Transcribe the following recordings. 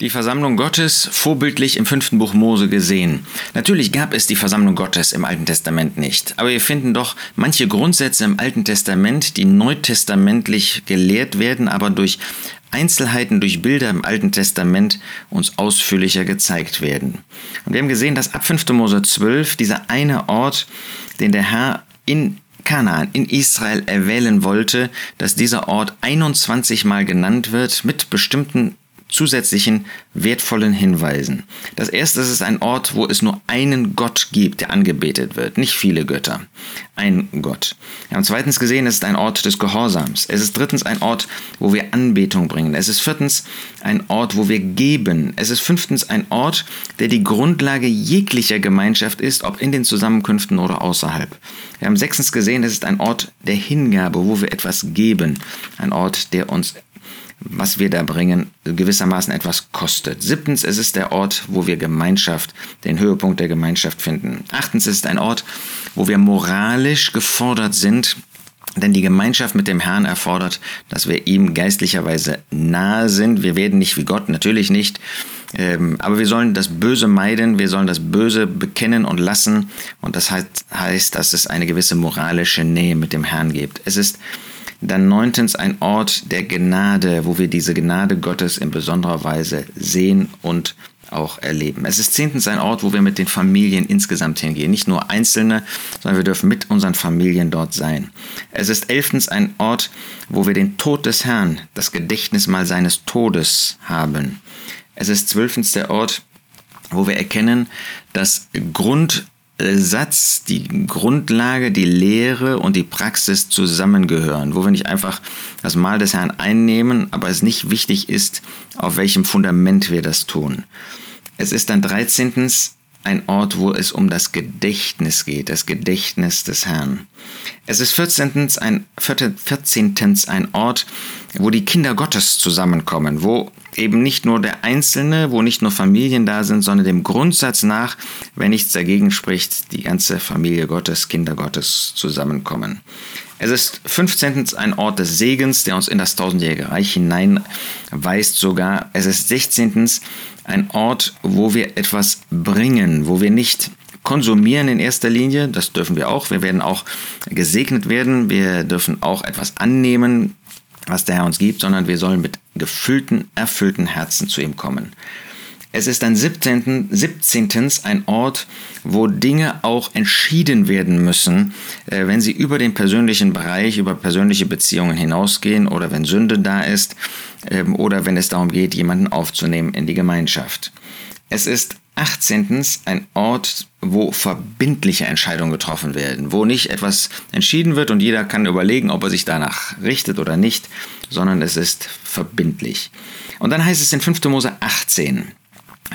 die Versammlung Gottes vorbildlich im fünften Buch Mose gesehen. Natürlich gab es die Versammlung Gottes im Alten Testament nicht, aber wir finden doch manche Grundsätze im Alten Testament, die neutestamentlich gelehrt werden, aber durch Einzelheiten durch Bilder im Alten Testament uns ausführlicher gezeigt werden. Und wir haben gesehen, dass ab 5. Mose 12 dieser eine Ort, den der Herr in Kanaan, in Israel erwählen wollte, dass dieser Ort 21 Mal genannt wird mit bestimmten zusätzlichen wertvollen Hinweisen. Das erste ist ein Ort, wo es nur einen Gott gibt, der angebetet wird, nicht viele Götter. Ein Gott. Wir haben zweitens gesehen, es ist ein Ort des Gehorsams. Es ist drittens ein Ort, wo wir Anbetung bringen. Es ist viertens ein Ort, wo wir geben. Es ist fünftens ein Ort, der die Grundlage jeglicher Gemeinschaft ist, ob in den Zusammenkünften oder außerhalb. Wir haben sechstens gesehen, es ist ein Ort der Hingabe, wo wir etwas geben. Ein Ort, der uns was wir da bringen, gewissermaßen etwas kostet. Siebtens, es ist der Ort, wo wir Gemeinschaft, den Höhepunkt der Gemeinschaft finden. Achtens, es ist ein Ort, wo wir moralisch gefordert sind, denn die Gemeinschaft mit dem Herrn erfordert, dass wir ihm geistlicherweise nahe sind. Wir werden nicht wie Gott, natürlich nicht. Ähm, aber wir sollen das Böse meiden, wir sollen das Böse bekennen und lassen. Und das heißt, dass es eine gewisse moralische Nähe mit dem Herrn gibt. Es ist dann neuntens ein Ort der Gnade, wo wir diese Gnade Gottes in besonderer Weise sehen und auch erleben. Es ist zehntens ein Ort, wo wir mit den Familien insgesamt hingehen. Nicht nur Einzelne, sondern wir dürfen mit unseren Familien dort sein. Es ist elftens ein Ort, wo wir den Tod des Herrn, das Gedächtnis mal seines Todes haben. Es ist zwölftens der Ort, wo wir erkennen, dass Grund Satz, die Grundlage, die Lehre und die Praxis zusammengehören, wo wir nicht einfach das Mahl des Herrn einnehmen, aber es nicht wichtig ist, auf welchem Fundament wir das tun. Es ist dann 13 ein Ort, wo es um das Gedächtnis geht, das Gedächtnis des Herrn. Es ist 14. ein, 14. ein Ort, wo die Kinder Gottes zusammenkommen, wo eben nicht nur der Einzelne, wo nicht nur Familien da sind, sondern dem Grundsatz nach, wenn nichts dagegen spricht, die ganze Familie Gottes, Kinder Gottes zusammenkommen. Es ist 15. ein Ort des Segens, der uns in das tausendjährige Reich hineinweist sogar. Es ist 16 ein Ort, wo wir etwas bringen, wo wir nicht konsumieren in erster Linie, das dürfen wir auch. Wir werden auch gesegnet werden, wir dürfen auch etwas annehmen, was der Herr uns gibt, sondern wir sollen mit gefüllten, erfüllten Herzen zu ihm kommen. Es ist ein 17. 17. ein Ort, wo Dinge auch entschieden werden müssen, äh, wenn sie über den persönlichen Bereich, über persönliche Beziehungen hinausgehen oder wenn Sünde da ist ähm, oder wenn es darum geht, jemanden aufzunehmen in die Gemeinschaft. Es ist 18. ein Ort, wo verbindliche Entscheidungen getroffen werden, wo nicht etwas entschieden wird und jeder kann überlegen, ob er sich danach richtet oder nicht, sondern es ist verbindlich. Und dann heißt es in 5. Mose 18,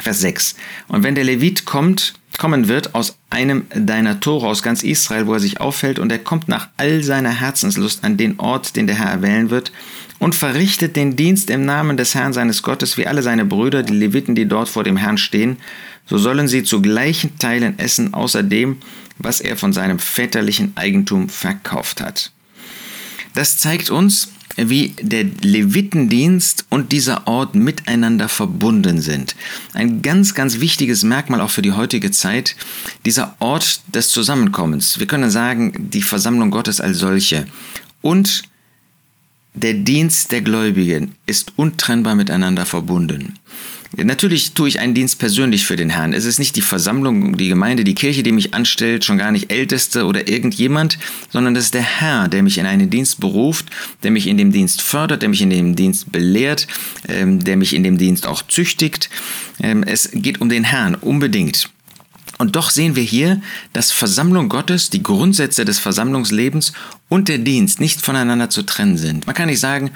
Vers 6. Und wenn der Levit kommt, kommen wird aus einem deiner Tore aus ganz Israel, wo er sich aufhält, und er kommt nach all seiner Herzenslust an den Ort, den der Herr erwählen wird, und verrichtet den Dienst im Namen des Herrn seines Gottes, wie alle seine Brüder, die Leviten, die dort vor dem Herrn stehen, so sollen sie zu gleichen Teilen essen, außer dem, was er von seinem väterlichen Eigentum verkauft hat. Das zeigt uns, wie der Levitendienst und dieser Ort miteinander verbunden sind. Ein ganz, ganz wichtiges Merkmal auch für die heutige Zeit, dieser Ort des Zusammenkommens. Wir können sagen, die Versammlung Gottes als solche und der Dienst der Gläubigen ist untrennbar miteinander verbunden. Natürlich tue ich einen Dienst persönlich für den Herrn. Es ist nicht die Versammlung, die Gemeinde, die Kirche, die mich anstellt, schon gar nicht Älteste oder irgendjemand, sondern es ist der Herr, der mich in einen Dienst beruft, der mich in dem Dienst fördert, der mich in dem Dienst belehrt, ähm, der mich in dem Dienst auch züchtigt. Ähm, es geht um den Herrn unbedingt. Und doch sehen wir hier, dass Versammlung Gottes, die Grundsätze des Versammlungslebens und der Dienst nicht voneinander zu trennen sind. Man kann nicht sagen,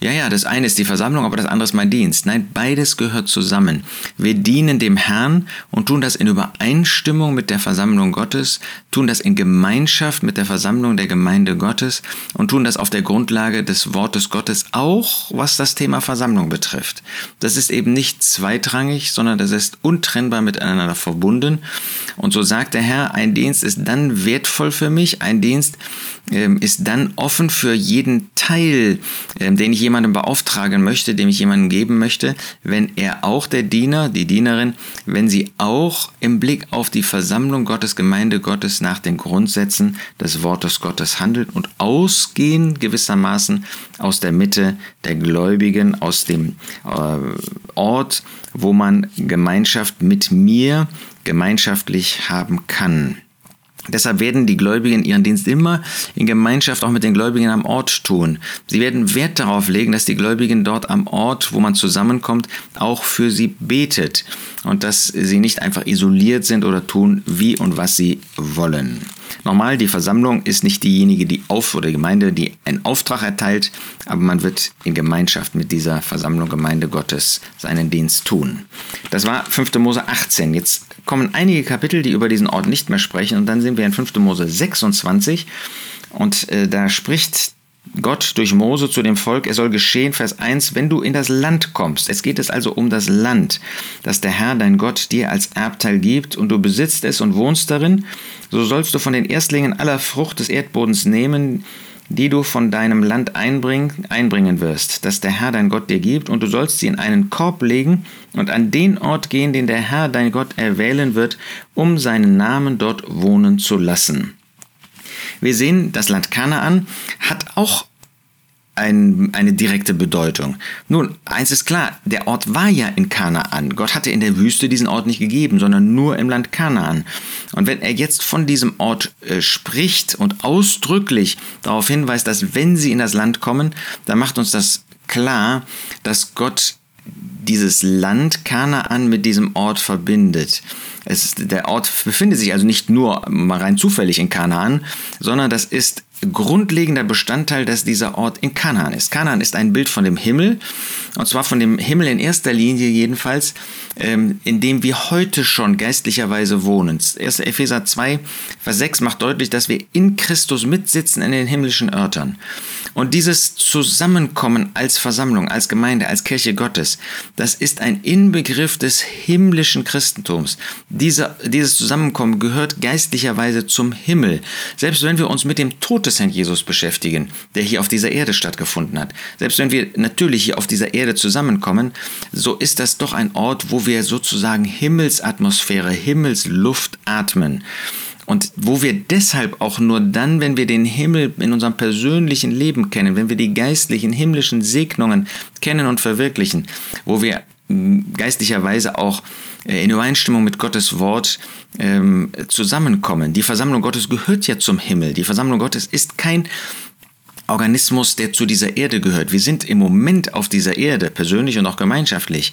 ja, ja, das eine ist die Versammlung, aber das andere ist mein Dienst. Nein, beides gehört zusammen. Wir dienen dem Herrn und tun das in Übereinstimmung mit der Versammlung Gottes, tun das in Gemeinschaft mit der Versammlung der Gemeinde Gottes und tun das auf der Grundlage des Wortes Gottes, auch was das Thema Versammlung betrifft. Das ist eben nicht zweitrangig, sondern das ist untrennbar miteinander verbunden. Und so sagt der Herr, ein Dienst ist dann wertvoll für mich, ein Dienst, ähm, ist dann offen für jeden Teil, ähm, den ich jemandem beauftragen möchte, dem ich jemandem geben möchte, wenn er auch der Diener, die Dienerin, wenn sie auch im Blick auf die Versammlung Gottes, Gemeinde Gottes nach den Grundsätzen des Wortes Gottes handelt und ausgehen gewissermaßen aus der Mitte der Gläubigen, aus dem äh, Ort, wo man Gemeinschaft mit mir gemeinschaftlich haben kann. Deshalb werden die Gläubigen ihren Dienst immer in Gemeinschaft auch mit den Gläubigen am Ort tun. Sie werden Wert darauf legen, dass die Gläubigen dort am Ort, wo man zusammenkommt, auch für sie betet und dass sie nicht einfach isoliert sind oder tun, wie und was sie wollen. Normal, die Versammlung ist nicht diejenige, die auf oder die Gemeinde, die einen Auftrag erteilt, aber man wird in Gemeinschaft mit dieser Versammlung Gemeinde Gottes seinen Dienst tun. Das war 5. Mose 18. Jetzt kommen einige Kapitel, die über diesen Ort nicht mehr sprechen und dann sind wir in 5. Mose 26 und äh, da spricht Gott durch Mose zu dem Volk, es soll geschehen, Vers 1, wenn du in das Land kommst. Es geht es also um das Land, das der Herr, dein Gott, dir als Erbteil gibt und du besitzt es und wohnst darin, so sollst du von den Erstlingen aller Frucht des Erdbodens nehmen, die du von deinem Land einbring, einbringen wirst, das der Herr dein Gott dir gibt, und du sollst sie in einen Korb legen und an den Ort gehen, den der Herr dein Gott erwählen wird, um seinen Namen dort wohnen zu lassen. Wir sehen, das Land Kanaan hat auch ein, eine direkte Bedeutung. Nun, eins ist klar, der Ort war ja in Kanaan. Gott hatte in der Wüste diesen Ort nicht gegeben, sondern nur im Land Kanaan. Und wenn er jetzt von diesem Ort äh, spricht und ausdrücklich darauf hinweist, dass wenn sie in das Land kommen, dann macht uns das klar, dass Gott dieses Land Kanaan mit diesem Ort verbindet. Es, der Ort befindet sich also nicht nur mal rein zufällig in Kanaan, sondern das ist grundlegender Bestandteil, dass dieser Ort in Kanaan ist. Kanaan ist ein Bild von dem Himmel, und zwar von dem Himmel in erster Linie jedenfalls, ähm, in dem wir heute schon geistlicherweise wohnen. 1. Epheser 2, Vers 6 macht deutlich, dass wir in Christus mitsitzen in den himmlischen Örtern. Und dieses Zusammenkommen als Versammlung, als Gemeinde, als Kirche Gottes, das ist ein Inbegriff des himmlischen Christentums. Dieser, dieses Zusammenkommen gehört geistlicherweise zum Himmel. Selbst wenn wir uns mit dem Tod des Herrn Jesus beschäftigen, der hier auf dieser Erde stattgefunden hat, selbst wenn wir natürlich hier auf dieser Erde zusammenkommen, so ist das doch ein Ort, wo wir sozusagen Himmelsatmosphäre, Himmelsluft atmen. Und wo wir deshalb auch nur dann, wenn wir den Himmel in unserem persönlichen Leben kennen, wenn wir die geistlichen himmlischen Segnungen kennen und verwirklichen, wo wir geistlicherweise auch in Übereinstimmung mit Gottes Wort ähm, zusammenkommen. Die Versammlung Gottes gehört ja zum Himmel. Die Versammlung Gottes ist kein Organismus, der zu dieser Erde gehört. Wir sind im Moment auf dieser Erde, persönlich und auch gemeinschaftlich.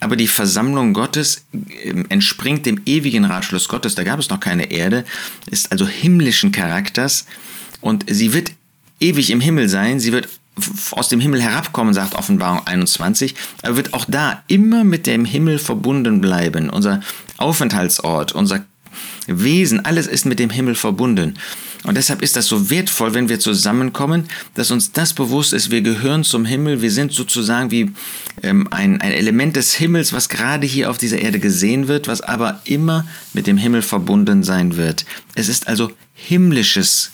Aber die Versammlung Gottes ähm, entspringt dem ewigen Ratschluss Gottes. Da gab es noch keine Erde, ist also himmlischen Charakters und sie wird ewig im Himmel sein. Sie wird aus dem Himmel herabkommen, sagt Offenbarung 21, aber wird auch da immer mit dem Himmel verbunden bleiben. Unser Aufenthaltsort, unser Wesen, alles ist mit dem Himmel verbunden. Und deshalb ist das so wertvoll, wenn wir zusammenkommen, dass uns das bewusst ist, wir gehören zum Himmel, wir sind sozusagen wie ähm, ein, ein Element des Himmels, was gerade hier auf dieser Erde gesehen wird, was aber immer mit dem Himmel verbunden sein wird. Es ist also himmlisches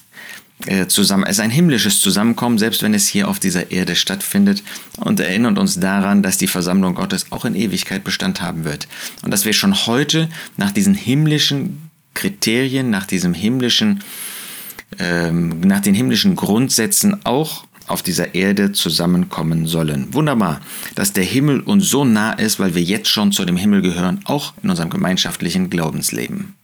zusammen, es ist ein himmlisches Zusammenkommen, selbst wenn es hier auf dieser Erde stattfindet und erinnert uns daran, dass die Versammlung Gottes auch in Ewigkeit Bestand haben wird und dass wir schon heute nach diesen himmlischen Kriterien, nach diesem himmlischen, ähm, nach den himmlischen Grundsätzen auch auf dieser Erde zusammenkommen sollen. Wunderbar, dass der Himmel uns so nah ist, weil wir jetzt schon zu dem Himmel gehören, auch in unserem gemeinschaftlichen Glaubensleben.